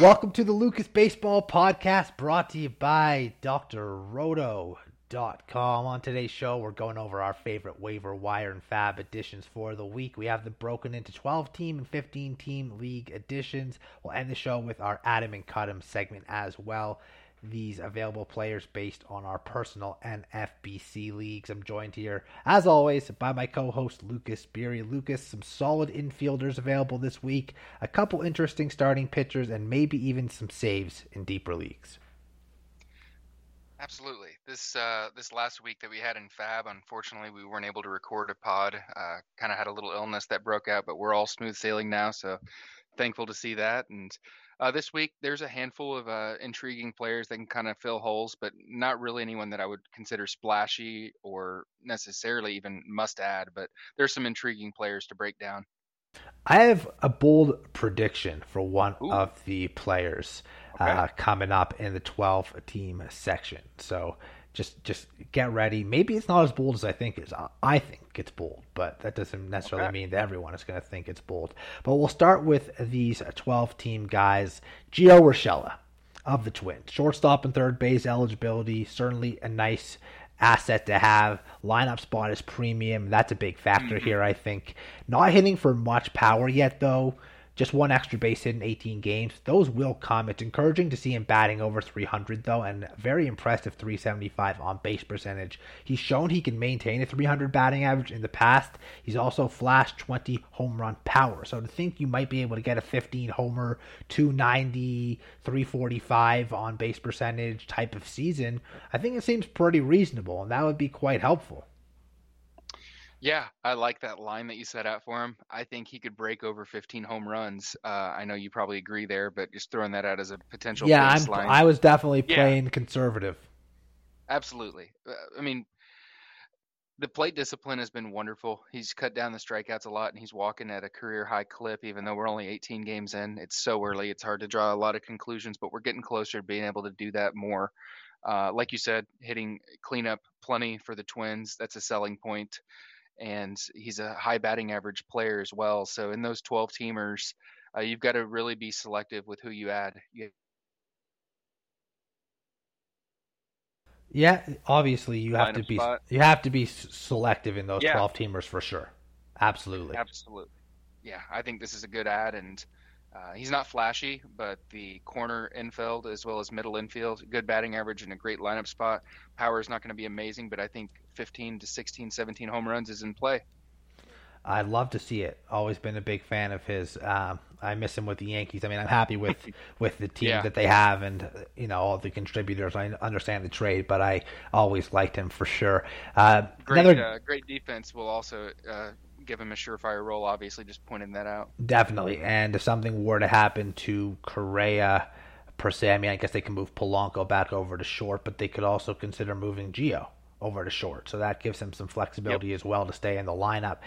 Welcome to the Lucas Baseball Podcast brought to you by drroto.com. On today's show, we're going over our favorite waiver wire and FAAB additions for the week. We have them broken into 12 team and 15 team league additions. We'll end the show with our Add 'em and Cut 'em segment as well these available players based on our personal and FBC leagues. I'm joined here, as always, by my co host Lucas Beery. Lucas, some solid infielders available this week, a couple interesting starting pitchers, and maybe even some saves in deeper leagues. Absolutely. This uh, this last week that we had in FAAB, unfortunately, we weren't able to record a pod. Uh, kind of had a little illness that broke out, but we're all smooth sailing now. So thankful to see that. And uh, this week, there's a handful of uh, intriguing players that can kind of fill holes, but not really anyone that I would consider splashy or necessarily even must add. But there's some intriguing players to break down. I have a bold prediction for one Ooh. of the players okay. uh, coming up in the 12 team section. So just just get ready. Maybe it's not as bold as I think it is. I think it's bold, but that doesn't necessarily okay. mean that everyone is going to think it's bold. But we'll start with these 12 team guys. Gio Urshela of the Twins, shortstop and third base eligibility, certainly a nice asset to have. Lineup spot is premium. That's a big factor mm-hmm. here, I think. Not hitting for much power yet, though just one extra base hit in 18 games. Those will come. It's encouraging to see him batting over 300 though, and very impressive 375 on base percentage. He's shown he can maintain a 300 batting average in the past. He's also flashed 20 home run power. So to think you might be able to get a 15 homer, 290, 345 on base percentage type of season, I think it seems pretty reasonable, and that would be quite helpful. Yeah, I like that line that you set out for him. I think he could break over 15 home runs. Uh, I know you probably agree there, but just throwing that out as a potential yeah, baseline. i was definitely playing yeah. conservative. Absolutely. Uh, I mean, the plate discipline has been wonderful. He's cut down the strikeouts a lot, and he's walking at a career high clip. Even though we're only 18 games in, it's so early. It's hard to draw a lot of conclusions, but we're getting closer to being able to do that more. Uh, like you said, hitting cleanup plenty for the Twins. That's a selling point and he's a high batting average player as well. So in those 12 teamers, uh, you've got to really be selective with who you add. You- yeah, obviously you have to be spot. you have to be selective in those yeah. 12 teamers for sure. Absolutely. Absolutely. Yeah, I think this is a good ad and uh, he's not flashy, but the corner infield as well as middle infield, good batting average and a great lineup spot. Power is not going to be amazing, but I think 15 to 16, 17 home runs is in play. I'd love to see it. Always been a big fan of his. Um, I miss him with the Yankees. I mean, I'm happy with with the team yeah. that they have, and you know all the contributors. I understand the trade, but I always liked him for sure. Uh, great, another... uh, great defense will also uh, give him a surefire role. Obviously, just pointing that out. Definitely, and if something were to happen to Correa per se, I mean, I guess they can move Polanco back over to short, but they could also consider moving Gio over to short. So that gives him some flexibility yep. as well to stay in the lineup.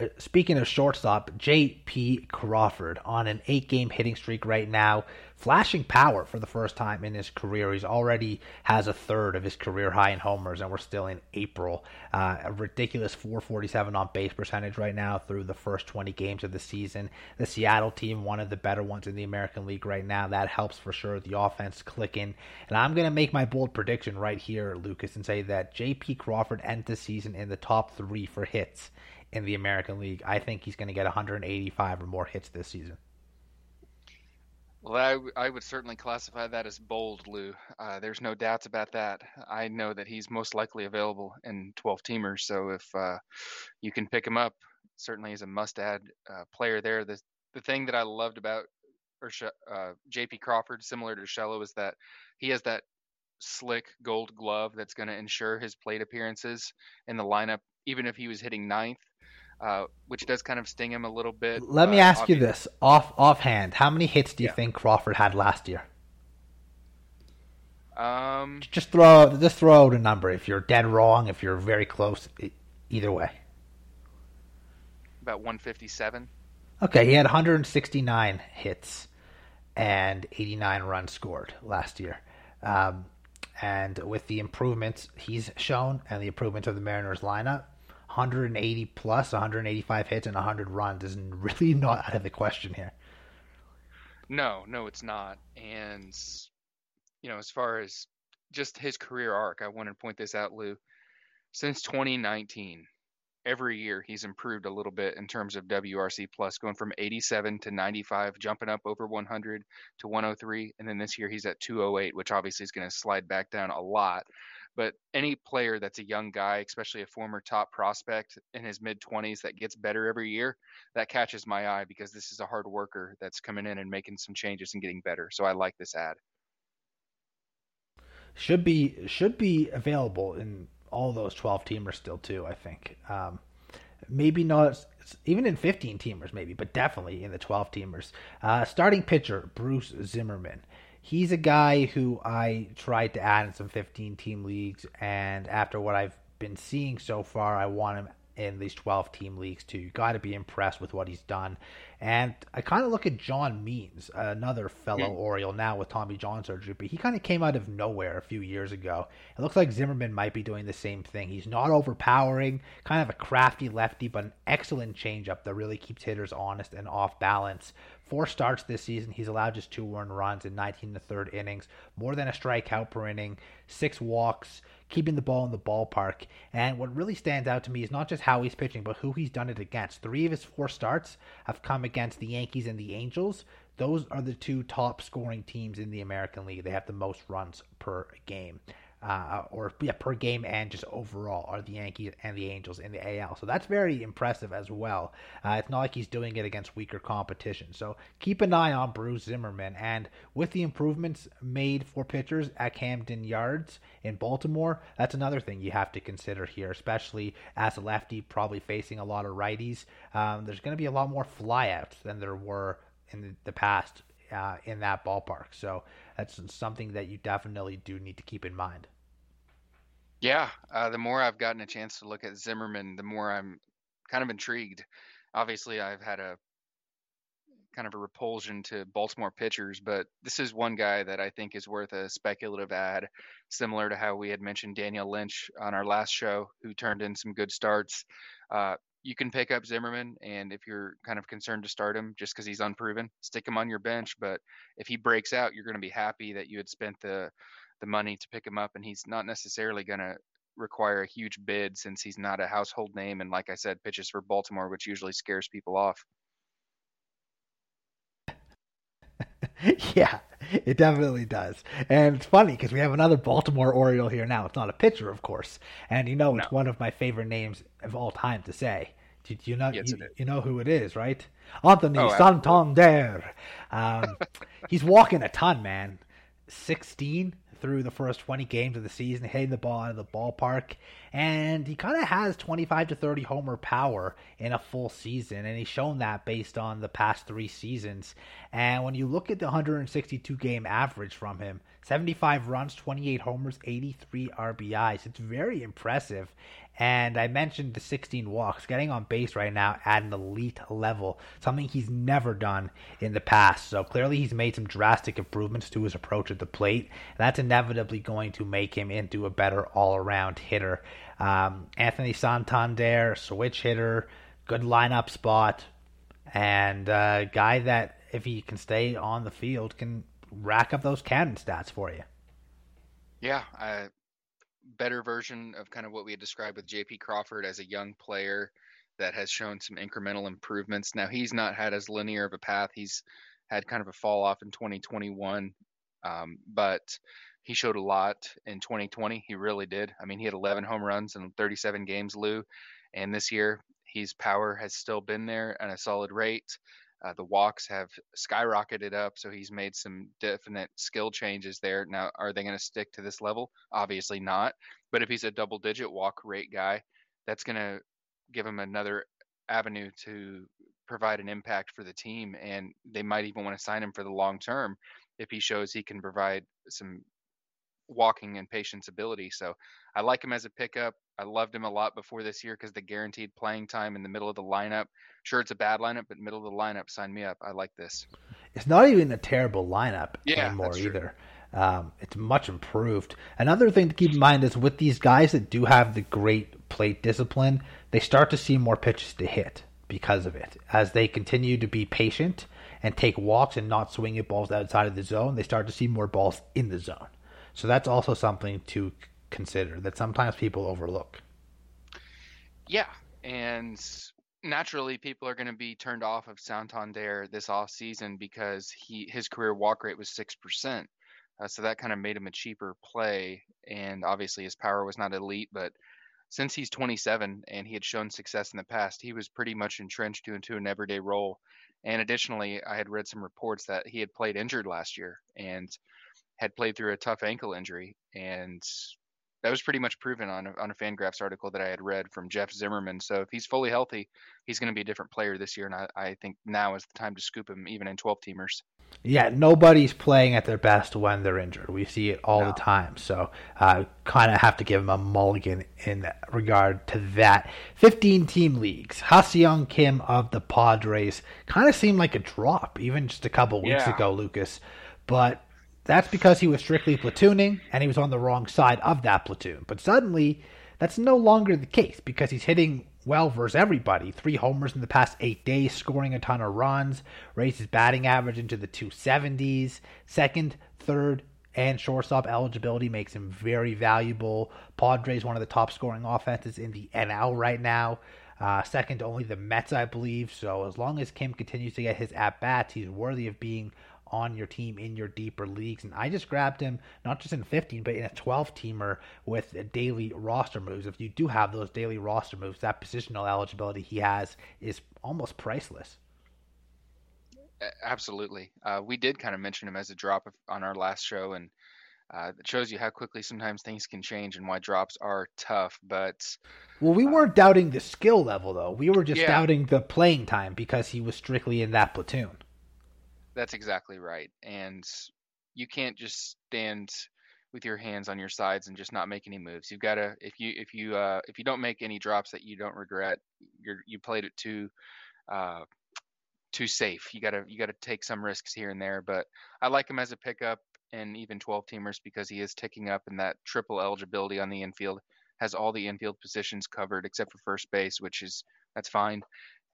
Uh, speaking of shortstop, J.P. Crawford on an eight game hitting streak right now flashing power for the first time in his career. He's already has a third of his career high in homers, and we're still in April. Uh, a ridiculous 447 on base percentage right now through the first 20 games of the season. The Seattle team, one of the better ones in the American League right now. That helps for sure. The offense clicking. And I'm going to make my bold prediction right here, Lucas, and say that J.P. Crawford ends the season in the top three for hits in the American League. I think he's going to get 185 or more hits this season. Well, I, would certainly classify that as bold, Lou. Uh, there's no doubts about that. I know that he's most likely available in 12 teamers, so if uh, you can pick him up, certainly is a must-add uh, player there. The the thing that I loved about uh, J.P. Crawford, similar to Urshela, is that he has that slick gold glove that's going to ensure his plate appearances in the lineup, even if he was hitting ninth uh, which does kind of sting him a little bit. Let me ask obviously. you this off offhand: How many hits do you yeah. think Crawford had last year? Um, just throw just throw out a number. If you're dead wrong, if you're very close, either way. About 157. Okay, he had 169 hits and 89 runs scored last year. Um, and with the improvements he's shown and the improvements of the Mariners lineup, 180 plus, 185 hits, and 100 runs is really not out of the question here. No, no, it's not. And you know, as far as just his career arc, I want to point this out, Lou. Since 2019, every year he's improved a little bit in terms of WRC plus, going from 87 to 95, jumping up over 100 to 103, and then this year he's at 208, which obviously is going to slide back down a lot. But any player that's a young guy, especially a former top prospect in his mid 20s that gets better every year, that catches my eye because this is a hard worker that's coming in and making some changes and getting better. So I like this ad. Should be should be available in all those 12 teamers still too. I think um, maybe not even in 15 teamers maybe, but definitely in the 12 teamers. Uh, starting pitcher Bruce Zimmermann. He's a guy who I tried to add in some 15 team leagues, and after what I've been seeing so far, I want him in these 12 team leagues too. You got to be impressed with what he's done. And I kind of look at John Means, another fellow mm. Oriole now with Tommy John surgery, but he kind of came out of nowhere a few years ago. It looks like Zimmermann might be doing the same thing. He's not overpowering, kind of a crafty lefty, but an excellent changeup that really keeps hitters honest and off balance. Four starts this season. He's allowed just two earned runs in 19 to third innings, more than a strikeout per inning, six walks, keeping the ball in the ballpark. And what really stands out to me is not just how he's pitching, but who he's done it against. Three of his four starts have come against the Yankees and the Angels. Those are the two top scoring teams in the American League. They have the most runs per game uh, or yeah, per game and just overall are the Yankees and the Angels in the AL. So that's very impressive as well. Uh, it's not like he's doing it against weaker competition. So keep an eye on Bruce Zimmermann. And with the improvements made for pitchers at Camden Yards in Baltimore, that's another thing you have to consider here, especially as a lefty, probably facing a lot of righties. Um, there's going to be a lot more flyouts than there were in the past uh, in that ballpark. So that's something that you definitely do need to keep in mind. Yeah, uh, the more I've gotten a chance to look at Zimmermann, the more I'm kind of intrigued. Obviously, I've had a kind of a repulsion to Baltimore pitchers, but this is one guy that I think is worth a speculative ad, similar to how we had mentioned Daniel Lynch on our last show, who turned in some good starts. Uh, you can pick up Zimmermann, and if you're kind of concerned to start him just because he's unproven, stick him on your bench. But if he breaks out, you're going to be happy that you had spent the the money to pick him up, and he's not necessarily going to require a huge bid since he's not a household name, and like I said, pitches for Baltimore, which usually scares people off. yeah, it definitely does. And it's funny because we have another Baltimore Oriole here now. It's not a pitcher, of course. And you know, it's no. one of my favorite names of all time to say. Do, you know yes, you, you, know who it is, right? Anthony oh, Santander. Um, he's walking a ton, man. 16 through the first 20 games of the season, hitting the ball out of the ballpark. And he kind of has 25 to 30 homer power in a full season. And he's shown that based on the past three seasons. And when you look at the 162 game average from him, 75 runs, 28 homers, 83 RBIs, it's very impressive. And I mentioned the 16 walks, getting on base right now at an elite level, something he's never done in the past. So clearly, he's made some drastic improvements to his approach at the plate. And that's inevitably going to make him into a better all around hitter. Um, Anthony Santander, switch hitter, good lineup spot, and a guy that, if he can stay on the field, can rack up those cannon stats for you. Yeah, better version of kind of what we had described with JP Crawford as a young player that has shown some incremental improvements. Now he's not had as linear of a path. He's had kind of a fall off in 2021, um, but he showed a lot in 2020. He really did. I mean, he had 11 home runs in 37 games, Lou, and this year his power has still been there at a solid rate. Uh, the walks have skyrocketed up, so he's made some definite skill changes there. Now, are they going to stick to this level? Obviously not. But if he's a double digit walk rate guy, that's going to give him another avenue to provide an impact for the team. And they might even want to sign him for the long term if he shows he can provide some walking and patience ability. So I like him as a pickup. I loved him a lot before this year because the guaranteed playing time in the middle of the lineup. Sure, it's a bad lineup, but middle of the lineup, sign me up. I like this. It's not even a terrible lineup yeah, anymore either. Um, it's much improved. Another thing to keep in mind is with these guys that do have the great plate discipline, they start to see more pitches to hit because of it as they continue to be patient and take walks and not swing at balls outside of the zone, they start to see more balls in the zone. So that's also something to consider that sometimes people overlook. Yeah, and naturally people are going to be turned off of Santander this off season because he his career walk rate was 6%. Uh, so that kind of made him a cheaper play and obviously his power was not elite but since he's 27 and he had shown success in the past, he was pretty much entrenched into an everyday role. And additionally, I had read some reports that he had played injured last year and had played through a tough ankle injury. And that was pretty much proven on a, on a Fangraphs article that I had read from Jeff Zimmerman. So if he's fully healthy, he's going to be a different player this year. And I, I think now is the time to scoop him, even in 12 teamers. Yeah, nobody's playing at their best when they're injured. We see it all no. the time. So, uh, kind of have to give him a mulligan in regard to that. 15 team leagues. Ha-Seong Kim of the Padres kind of seemed like a drop, even just a couple weeks yeah. ago, Lucas. But that's because he was strictly platooning and he was on the wrong side of that platoon. But suddenly, that's no longer the case because he's hitting well versus everybody. Three homers in the past eight days, scoring a ton of runs, raised his batting average into the 270s. Second, third, and shortstop eligibility makes him very valuable. Padres, one of the top scoring offenses in the NL right now. Uh, second only the Mets, I believe. So as long as Kim continues to get his at bats, he's worthy of being on your team in your deeper leagues. And I just grabbed him not just in 15, but in a 12 teamer with daily roster moves. If you do have those daily roster moves, that positional eligibility he has is almost priceless. Absolutely. Uh, we did kind of mention him as a drop on our last show, and uh, it shows you how quickly sometimes things can change and why drops are tough. But well, we uh, weren't doubting the skill level though. We were just yeah. doubting the playing time because he was strictly in that platoon. That's exactly right. And you can't just stand with your hands on your sides and just not make any moves. You've got to if you if you uh, if you don't make any drops that you don't regret, you're you played it too uh, too safe. You gotta you gotta take some risks here and there. But I like him as a pickup and even 12 teamers because he is ticking up and that triple eligibility on the infield has all the infield positions covered except for first base, which is that's fine.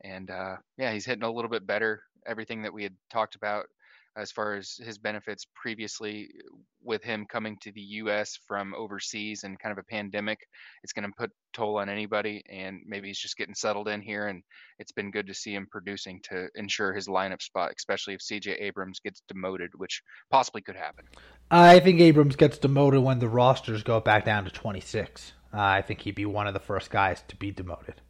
And uh, yeah, he's hitting a little bit better everything that we had talked about as far as his benefits previously with him coming to the US from overseas and kind of a pandemic it's going to put toll on anybody and maybe he's just getting settled in here and it's been good to see him producing to ensure his lineup spot especially if CJ Abrams gets demoted which possibly could happen. I think Abrams gets demoted when the rosters go back down to 26. Uh, I think he'd be one of the first guys to be demoted.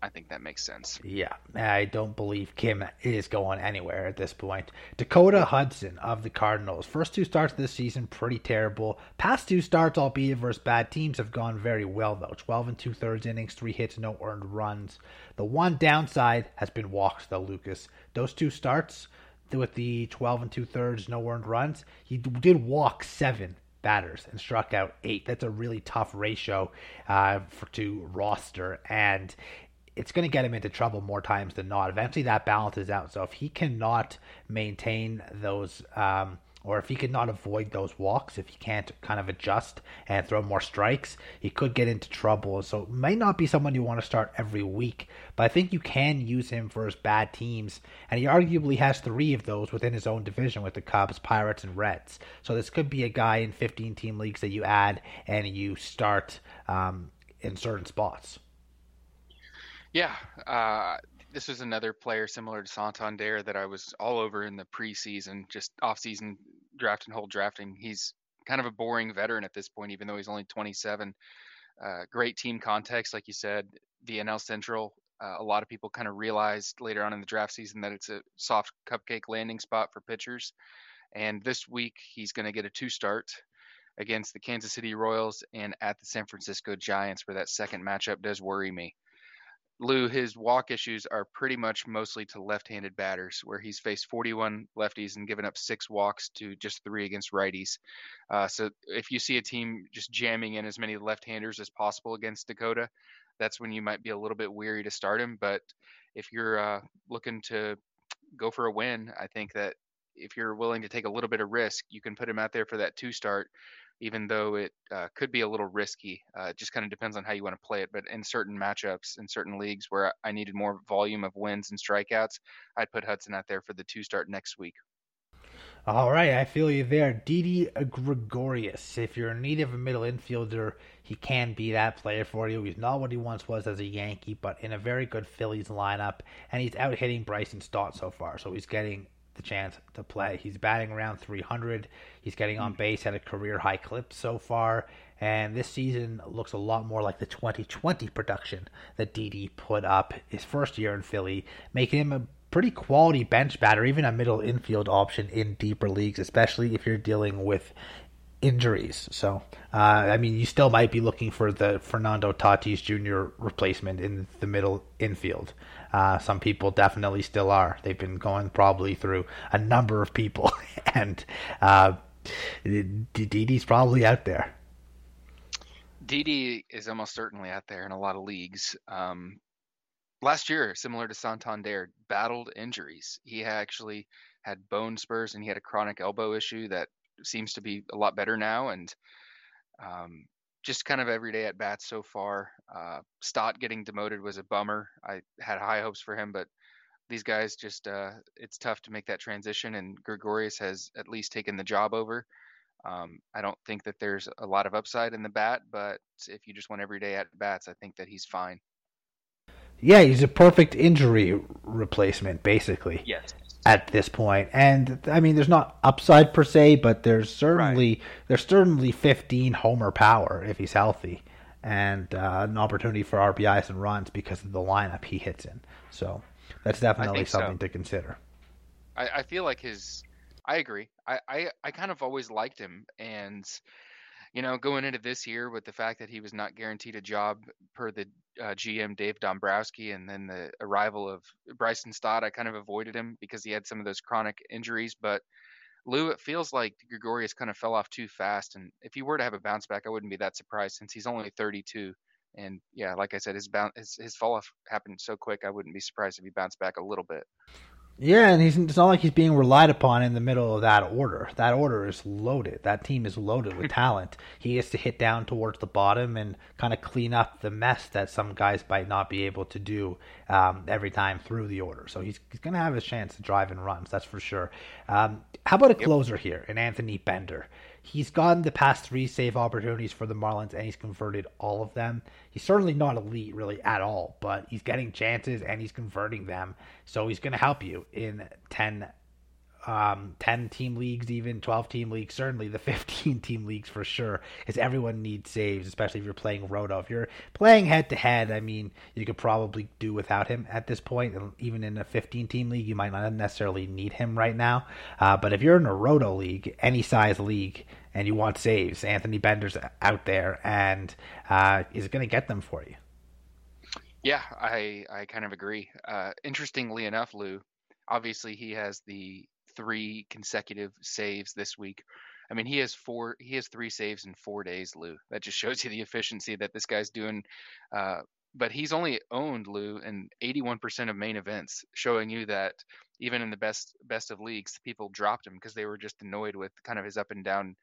I think that makes sense. Yeah, I don't believe Kim is going anywhere at this point. Dakota Hudson of the Cardinals. First two starts of this season, pretty terrible. Past two starts, albeit versus bad teams, have gone very well, though. 12 and two thirds innings, three hits, no earned runs. The one downside has been walks, though, Lucas. Those two starts, with the 12 and two thirds, no earned runs, he did walk seven batters and struck out eight. That's a really tough ratio uh, for to roster, and it's going to get him into trouble more times than not. Eventually, that balances out. So if he cannot maintain those, um, or if he cannot avoid those walks, if he can't kind of adjust and throw more strikes, he could get into trouble. So it may not be someone you want to start every week, but I think you can use him for his bad teams. And he arguably has three of those within his own division with the Cubs, Pirates, and Reds. So this could be a guy in 15 team leagues that you add and you start um, in certain spots. Yeah, uh, this was another player similar to Santander that I was all over in the preseason, just off-season draft and hold drafting. He's kind of a boring veteran at this point, even though he's only 27. Uh, great team context, like you said. The NL Central, uh, a lot of people kind of realized later on in the draft season that it's a soft cupcake landing spot for pitchers. And this week, he's going to get a two start against the Kansas City Royals and at the San Francisco Giants, where that second matchup does worry me. Lou, his walk issues are pretty much mostly to left-handed batters, where he's faced 41 lefties and given up six walks to just three against righties. Uh, so if you see a team just jamming in as many left-handers as possible against Dakota, that's when you might be a little bit weary to start him. But if you're uh, looking to go for a win, I think that if you're willing to take a little bit of risk, you can put him out there for that two start even though it uh, could be a little risky. Uh, it just kind of depends on how you want to play it. But in certain matchups, in certain leagues where I needed more volume of wins and strikeouts, I'd put Hudson out there for the two start next week. All right, I feel you there. Didi Gregorius. If you're in need of a middle infielder, he can be that player for you. He's not what he once was as a Yankee, but in a very good Phillies lineup, and he's out hitting Bryson Stott so far, so he's getting the chance to play. He's batting around 300. He's getting on base at a career high clip so far, and this season looks a lot more like the 2020 production that Didi put up his first year in Philly, making him a pretty quality bench batter, even a middle infield option in deeper leagues, especially if you're dealing with injuries. So, uh, I mean, you still might be looking for the Fernando Tatis Jr. replacement in the middle infield. Uh, some people definitely still are. They've been going probably through a number of people, and uh, Didi's probably out there. Didi is almost certainly out there in a lot of leagues. Um, last year, similar to Santander, battled injuries. He actually had bone spurs and he had a chronic elbow issue that seems to be a lot better now. And um, just kind of everyday at bats so far. Uh, Stott getting demoted was a bummer. I had high hopes for him, but these guys just uh, it's tough to make that transition. And Gregorius has at least taken the job over. Um, I don't think that there's a lot of upside in the bat, but if you just want everyday at bats, I think that he's fine. Yeah, he's a perfect injury replacement, basically. Yes. At this point, and I mean, there's not upside per se, but there's certainly right. there's certainly 15 homer power if he's healthy, and uh, an opportunity for RBIs and runs because of the lineup he hits in. So that's definitely something so. to consider. I, I feel like his. I agree. I, I I kind of always liked him, and you know, going into this year with the fact that he was not guaranteed a job per the uh, GM Dave Dombrowski, and then the arrival of Bryson Stott, I kind of avoided him because he had some of those chronic injuries. But Lou, it feels like Gregorius kind of fell off too fast, and if he were to have a bounce back, I wouldn't be that surprised since he's only 32. And yeah, like I said, his bounce, his, his fall off happened so quick. I wouldn't be surprised if he bounced back a little bit. Yeah, and he's it's not like he's being relied upon in the middle of that order. That order is loaded. That team is loaded with talent. He has to hit down towards the bottom and kind of clean up the mess that some guys might not be able to do um, every time through the order. So he's, he's going to have his chance to drive and runs, that's for sure. Um, how about a closer yep. here, an Anthony Bender? He's gotten the past three save opportunities for the Marlins and he's converted all of them. He's certainly not elite really at all, but he's getting chances and he's converting them. So he's going to help you in 10 um, 10 team leagues, even 12 team leagues, certainly the 15 team leagues for sure, because everyone needs saves, especially if you're playing Roto. If you're playing head to head, I mean, you could probably do without him at this point. And even in a 15 team league, you might not necessarily need him right now. Uh, but if you're in a Roto league, any size league, and you want saves, Anthony Bender's out there and uh, is going to get them for you. Yeah, I I kind of agree. Uh, interestingly enough, Lou, obviously he has the three consecutive saves this week. I mean, he has four. He has three saves in four days, Lou. That just shows you the efficiency that this guy's doing. Uh, but he's only owned Lou in 81% of main events, showing you that even in the best best of leagues, people dropped him because they were just annoyed with kind of his up and down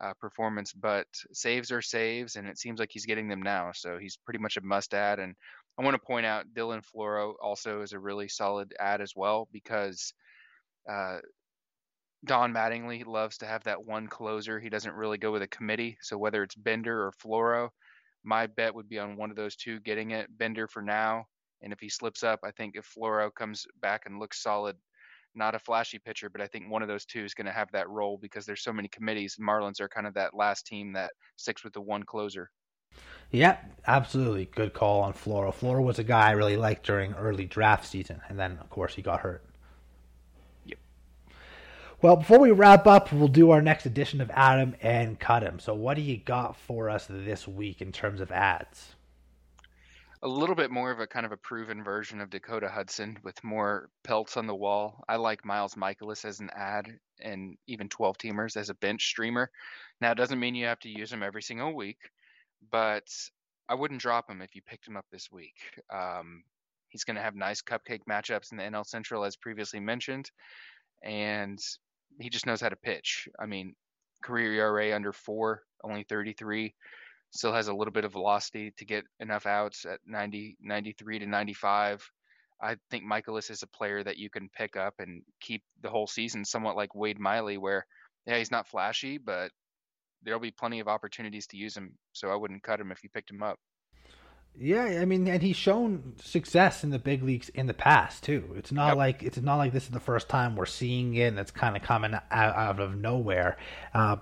uh, performance. But saves are saves, and it seems like he's getting them now. So he's pretty much a must add. And I want to point out Dylan Floro also is a really solid add as well because uh, Don Mattingly loves to have that one closer. He doesn't really go with a committee. So whether it's Bender or Floro, my bet would be on one of those two getting it. Bender for now. And if he slips up, I think if Floro comes back and looks solid, not a flashy pitcher, but I think one of those two is going to have that role because there's so many committees. Marlins are kind of that last team that sticks with the one closer. Yeah, absolutely. Good call on Floro. Floro was a guy I really liked during early draft season, and then, of course, he got hurt. Well, before we wrap up, we'll do our next edition of Adam and Cut Him. So, what do you got for us this week in terms of ads? A little bit more of a kind of a proven version of Dakota Hudson with more pelts on the wall. I like Miles Mikolas as an ad and even 12 teamers as a bench streamer. Now, it doesn't mean you have to use him every single week, but I wouldn't drop him if you picked him up this week. Um, he's going to have nice cupcake matchups in the NL Central, as previously mentioned. And he just knows how to pitch. I mean, career ERA under four only 33. Still has a little bit of velocity to get enough outs at 90, 93 to 95. I think Mikolas is a player that you can pick up and keep the whole season, somewhat like Wade Miley, where yeah, he's not flashy, but there'll be plenty of opportunities to use him. So I wouldn't cut him if you picked him up. Yeah, I mean, and he's shown success in the big leagues in the past too. It's not yep. like it's not like this is the first time we're seeing it, and it's kind of coming out, out of nowhere. Uh,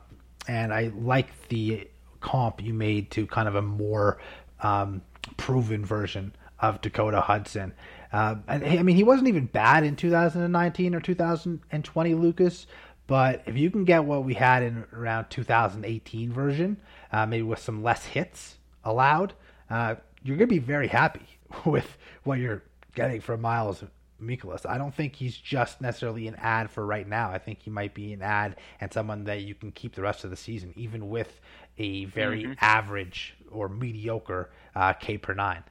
and I like the comp you made to kind of a more um, proven version of Dakota Hudson. Uh, and I mean, he wasn't even bad in 2019 or 2020, Lucas. But if you can get what we had in around 2018 version, uh, maybe with some less hits allowed, uh, you're going to be very happy with what you're getting from Miles Mikolas. I don't think he's just necessarily an ad for right now. I think he might be an ad and someone that you can keep the rest of the season, even with a very mm-hmm. average or mediocre uh, K per nine.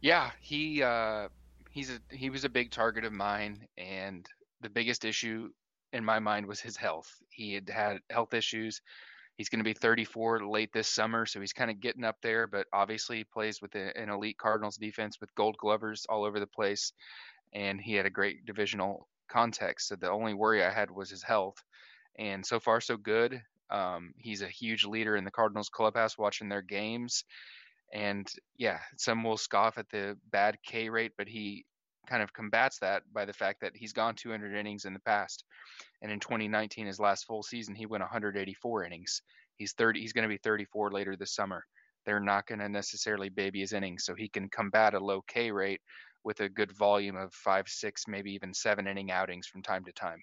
Yeah, he uh, he's a he was a big target of mine, and the biggest issue in my mind was his health. He had had health issues. He's going to be 34 late this summer, so he's kind of getting up there. But obviously, he plays with an elite Cardinals defense with Gold Glovers all over the place, and he had a great divisional context. So the only worry I had was his health, and so far so good. Um, he's a huge leader in the Cardinals clubhouse, watching their games. And yeah, some will scoff at the bad K rate, but he kind of combats that by the fact that he's gone 200 innings in the past. And in 2019, his last full season, he went 184 innings. He's 30. He's going to be 34 later this summer. They're not going to necessarily baby his innings, so he can combat a low K rate with a good volume of five, six, maybe even seven inning outings from time to time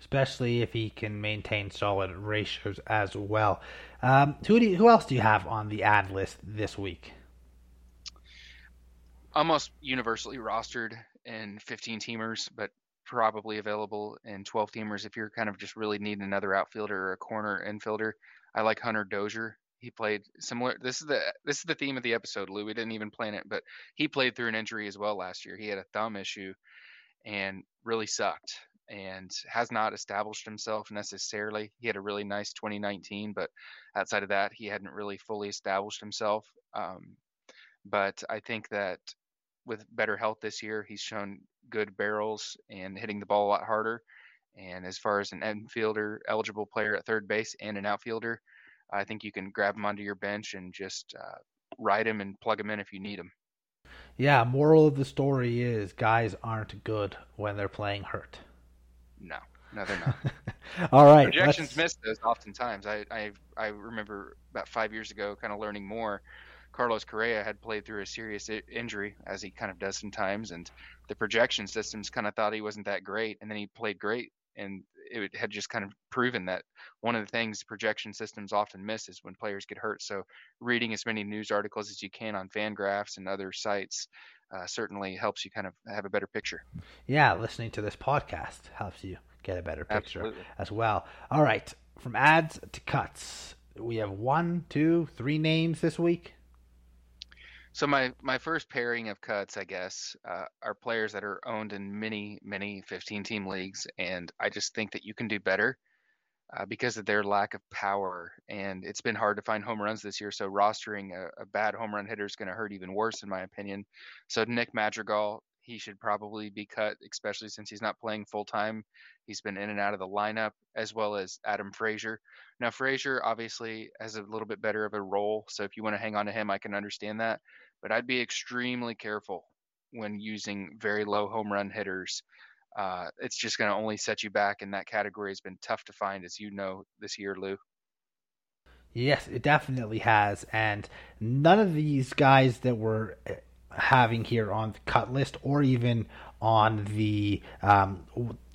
especially if he can maintain solid ratios as well. Um, who do you, who else do you have on the ad list this week? Almost universally rostered in 15 teamers, but probably available in 12 teamers if you're kind of just really needing another outfielder or a corner infielder. I like Hunter Dozier. He played similar. This is the this is the theme of the episode, Lou. We didn't even plan it, but he played through an injury as well last year. He had a thumb issue and really sucked and has not established himself necessarily. He had a really nice 2019, but outside of that, he hadn't really fully established himself. Um, but I think that with better health this year, he's shown good barrels and hitting the ball a lot harder. And as far as an infielder eligible player at third base and an outfielder, I think you can grab him onto your bench and just uh, ride him and plug him in if you need him. Yeah, moral of the story is guys aren't good when they're playing hurt. No, no, they're not. All right, projections let's... miss those oftentimes. I, I I remember about five years ago, kind of learning more. Carlos Correa had played through a serious I- injury, as he kind of does sometimes, and the projection systems kind of thought he wasn't that great, and then he played great, and it had just kind of proven that one of the things projection systems often miss is when players get hurt. So, reading as many news articles as you can on Fangraphs and other sites uh, certainly helps you kind of have a better picture. Yeah, listening to this podcast helps you get a better picture Absolutely. as well. All right, from ads to cuts, we have one, two, three names this week. So my my first pairing of cuts, I guess, uh, are players that are owned in many many 15 team leagues, and I just think that you can do better uh, because of their lack of power. And it's been hard to find home runs this year, so rostering a, a bad home run hitter is going to hurt even worse, in my opinion. So Nick Madrigal, he should probably be cut, especially since he's not playing full time. He's been in and out of the lineup, as well as Adam Frazier. Now Frazier obviously has a little bit better of a role, so if you want to hang on to him, I can understand that. But I'd be extremely careful when using very low home run hitters uh, it's just going to only set you back. And that category has been tough to find, as you know, this year, Lou. Yes, it definitely has. And none of these guys that we're having here on the cut list or even on the um,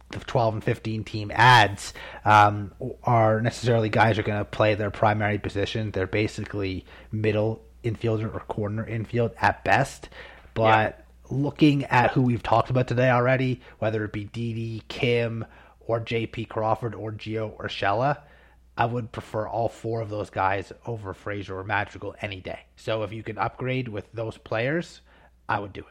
the 12 and 15 team ads um, are necessarily guys who are going to play their primary position. They're basically middle infielder or corner infield at best. But looking at who we've talked about today already, whether it be Didi, Kim, or JP Crawford, or Gio Urshela, I would prefer all four of those guys over Frazier or Madrigal any day. So if you can upgrade with those players, I would do it.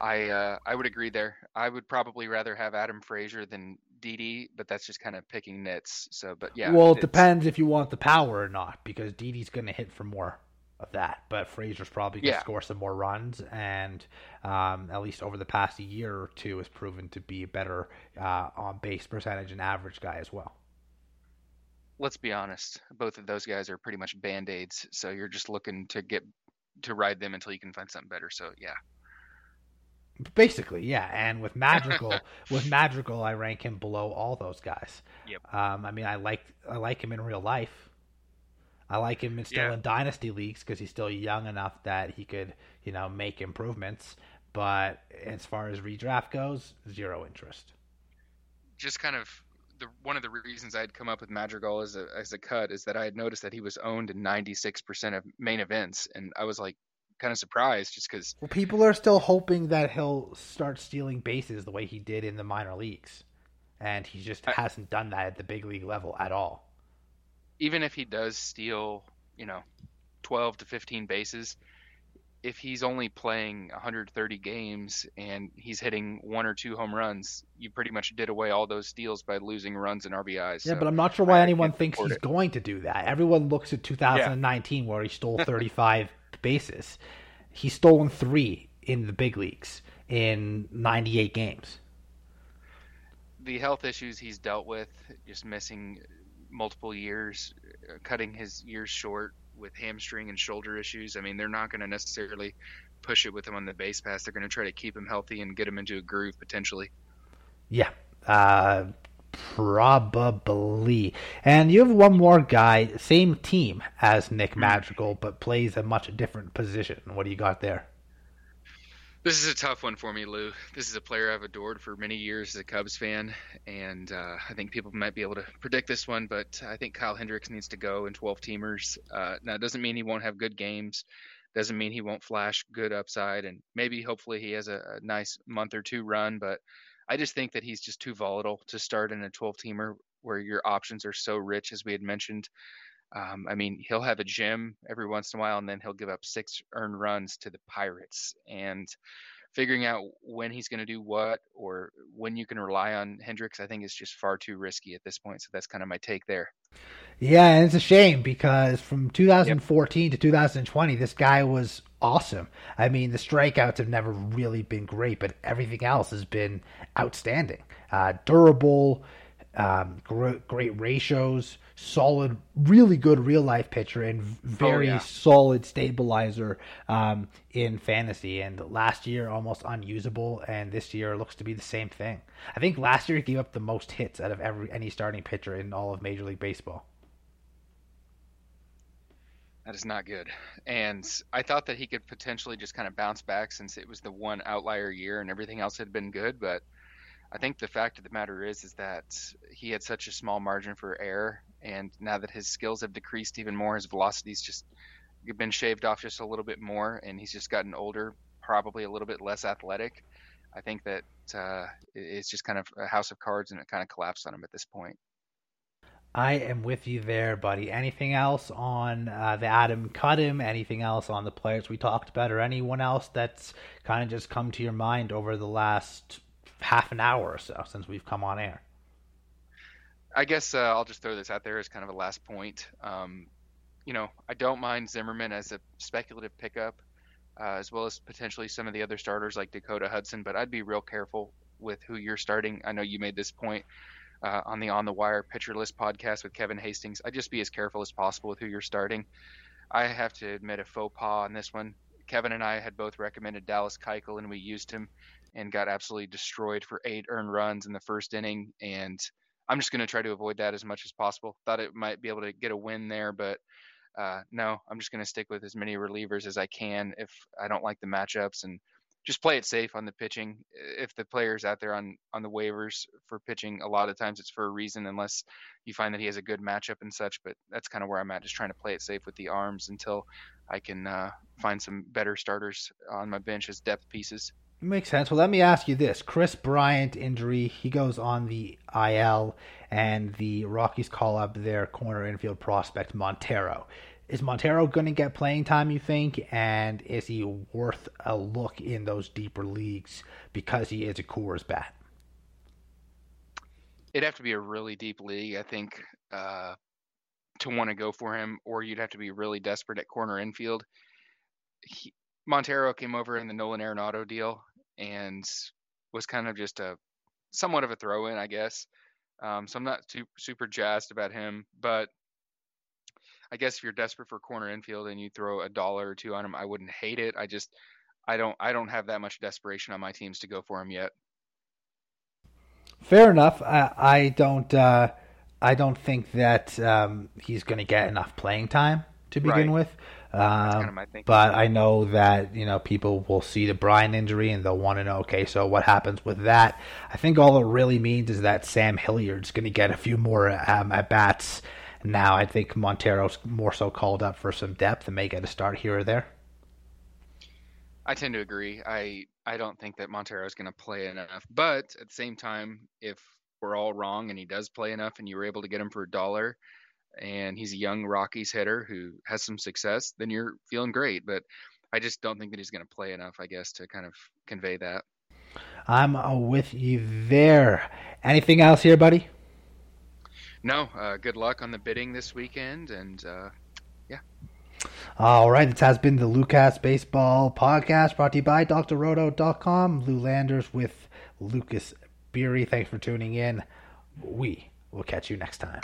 I uh, I would agree there. I would probably rather have Adam Frazier than Didi, but that's just kind of picking nits. So, but yeah. Well, it depends if you want the power or not, because Didi's going to hit for more of that. But Frazier's probably going to yeah. score some more runs, and um, at least over the past year or two, has proven to be a better uh, on base percentage and average guy as well. Let's be honest, both of those guys are pretty much band aids. So you're just looking to get to ride them until you can find something better. So yeah. Basically, yeah. And with Madrigal, with Madrigal, I rank him below all those guys. Yep. Um, I mean, I like I like him in real life. I like him still yeah. in dynasty leagues because he's still young enough that he could, you know, make improvements. But as far as redraft goes, zero interest. Just kind of the one of the reasons I had come up with Madrigal as a as a cut is that I had noticed that he was owned in 96% of main events, and I was like, kind of surprised just because. Well, people are still hoping that he'll start stealing bases the way he did in the minor leagues, and he just I, hasn't done that at the big league level at all. Even if he does steal, you know, twelve to fifteen bases, if he's only playing 130 games and he's hitting one or two home runs, you pretty much did away all those steals by losing runs and RBIs. Yeah, so but I'm not sure why anyone thinks he's it. going to do that. Everyone looks at 2019 yeah. where he stole 35 bases. He's stolen three in the big leagues in 98 games. The health issues he's dealt with, just missing multiple years, uh, cutting his years short with hamstring and shoulder issues. I mean, they're not going to necessarily push it with him on the base pass. They're going to try to keep him healthy and get him into a groove potentially. Yeah. Uh, Probably. And you have one more guy, same team as Nick hmm. Madrigal, but plays a much different position. What do you got there? This is a tough one for me, Lou. This is a player I've adored for many years as a Cubs fan, and uh, I think people might be able to predict this one, but I think Kyle Hendricks needs to go in 12 teamers. Uh, now, it doesn't mean he won't have good games, doesn't mean he won't flash good upside, and maybe hopefully he has a, a nice month or two run, but I just think that he's just too volatile to start in a 12 teamer where your options are so rich, as we had mentioned. Um, I mean, he'll have a gem every once in a while, and then he'll give up six earned runs to the Pirates. And figuring out when he's going to do what or when you can rely on Hendricks, I think is just far too risky at this point. So that's kind of my take there. Yeah, and it's a shame because from 2014 yep. to 2020, this guy was awesome. I mean, the strikeouts have never really been great, but everything else has been outstanding. Uh, durable, um, great, great ratios, solid, really good real life pitcher, and very oh, yeah. solid stabilizer um, in fantasy. And last year, almost unusable, and this year looks to be the same thing. I think last year he gave up the most hits out of every any starting pitcher in all of Major League Baseball. That is not good. And I thought that he could potentially just kind of bounce back since it was the one outlier year and everything else had been good. But I think the fact of the matter is, is that he had such a small margin for error, and now that his skills have decreased even more, his velocity's just been shaved off just a little bit more, and he's just gotten older, probably a little bit less athletic. I think that uh, it's just kind of a house of cards, and it kind of collapsed on him at this point. I am with you there, buddy. Anything else on uh, the Adam cut him? Anything else on the players we talked about, or anyone else that's kind of just come to your mind over the last half an hour or so since we've come on air? I guess uh, I'll just throw this out there as kind of a last point. Um, you know, I don't mind Zimmermann as a speculative pickup, uh, as well as potentially some of the other starters like Dakota Hudson, but I'd be real careful with who you're starting. I know you made this point uh, on the On the Wire Pitcher List podcast with Kevin Hastings. I'd just be as careful as possible with who you're starting. I have to admit a faux pas on this one. Kevin and I had both recommended Dallas Keuchel, and we used him and got absolutely destroyed for eight earned runs in the first inning. And I'm just going to try to avoid that as much as possible. Thought it might be able to get a win there, but uh, no, I'm just going to stick with as many relievers as I can if I don't like the matchups and just play it safe on the pitching. If the player's out there on on the waivers for pitching, a lot of times it's for a reason, unless you find that he has a good matchup and such. But that's kind of where I'm at, just trying to play it safe with the arms until I can uh, find some better starters on my bench as depth pieces. Makes sense. Well, let me ask you this: Kris Bryant injury, he goes on the IL, and the Rockies call up their corner infield prospect Montero. Is Montero going to get playing time, you think? And is he worth a look in those deeper leagues because he is a Coors bat? it'd have to be a really deep league, I think, uh, to want to go for him, or you'd have to be really desperate at corner infield. He, Montero came over in the Nolan Arenado deal and was kind of just a somewhat of a throw in, I guess. Um, so I'm not too, super jazzed about him, but I guess if you're desperate for corner infield and you throw a dollar or two on him, I wouldn't hate it. I just I don't I don't have that much desperation on my teams to go for him yet. Fair enough. I, I don't uh, I don't think that um, he's going to get enough playing time to begin right. with. Um, kind of but I know that you know people will see the Bryant injury and they'll want to know, okay, so what happens with that? I think all it really means is that Sam Hilliard's going to get a few more um, at bats. Now I think Montero's more so called up for some depth and may get a start here or there. I tend to agree. I I don't think that Montero is going to play enough, but at the same time, if we're all wrong and he does play enough and you were able to get him for a dollar, and he's a young Rockies hitter who has some success, then you're feeling great. But I just don't think that he's going to play enough, I guess, to kind of convey that. I'm uh, with you there. Anything else here, buddy? No. Uh, good luck on the bidding this weekend, and uh, yeah. All right, this has been the Lucas Baseball Podcast brought to you by DrRoto.com. Lou Landers with Lucas Beery. Thanks for tuning in. We will catch you next time.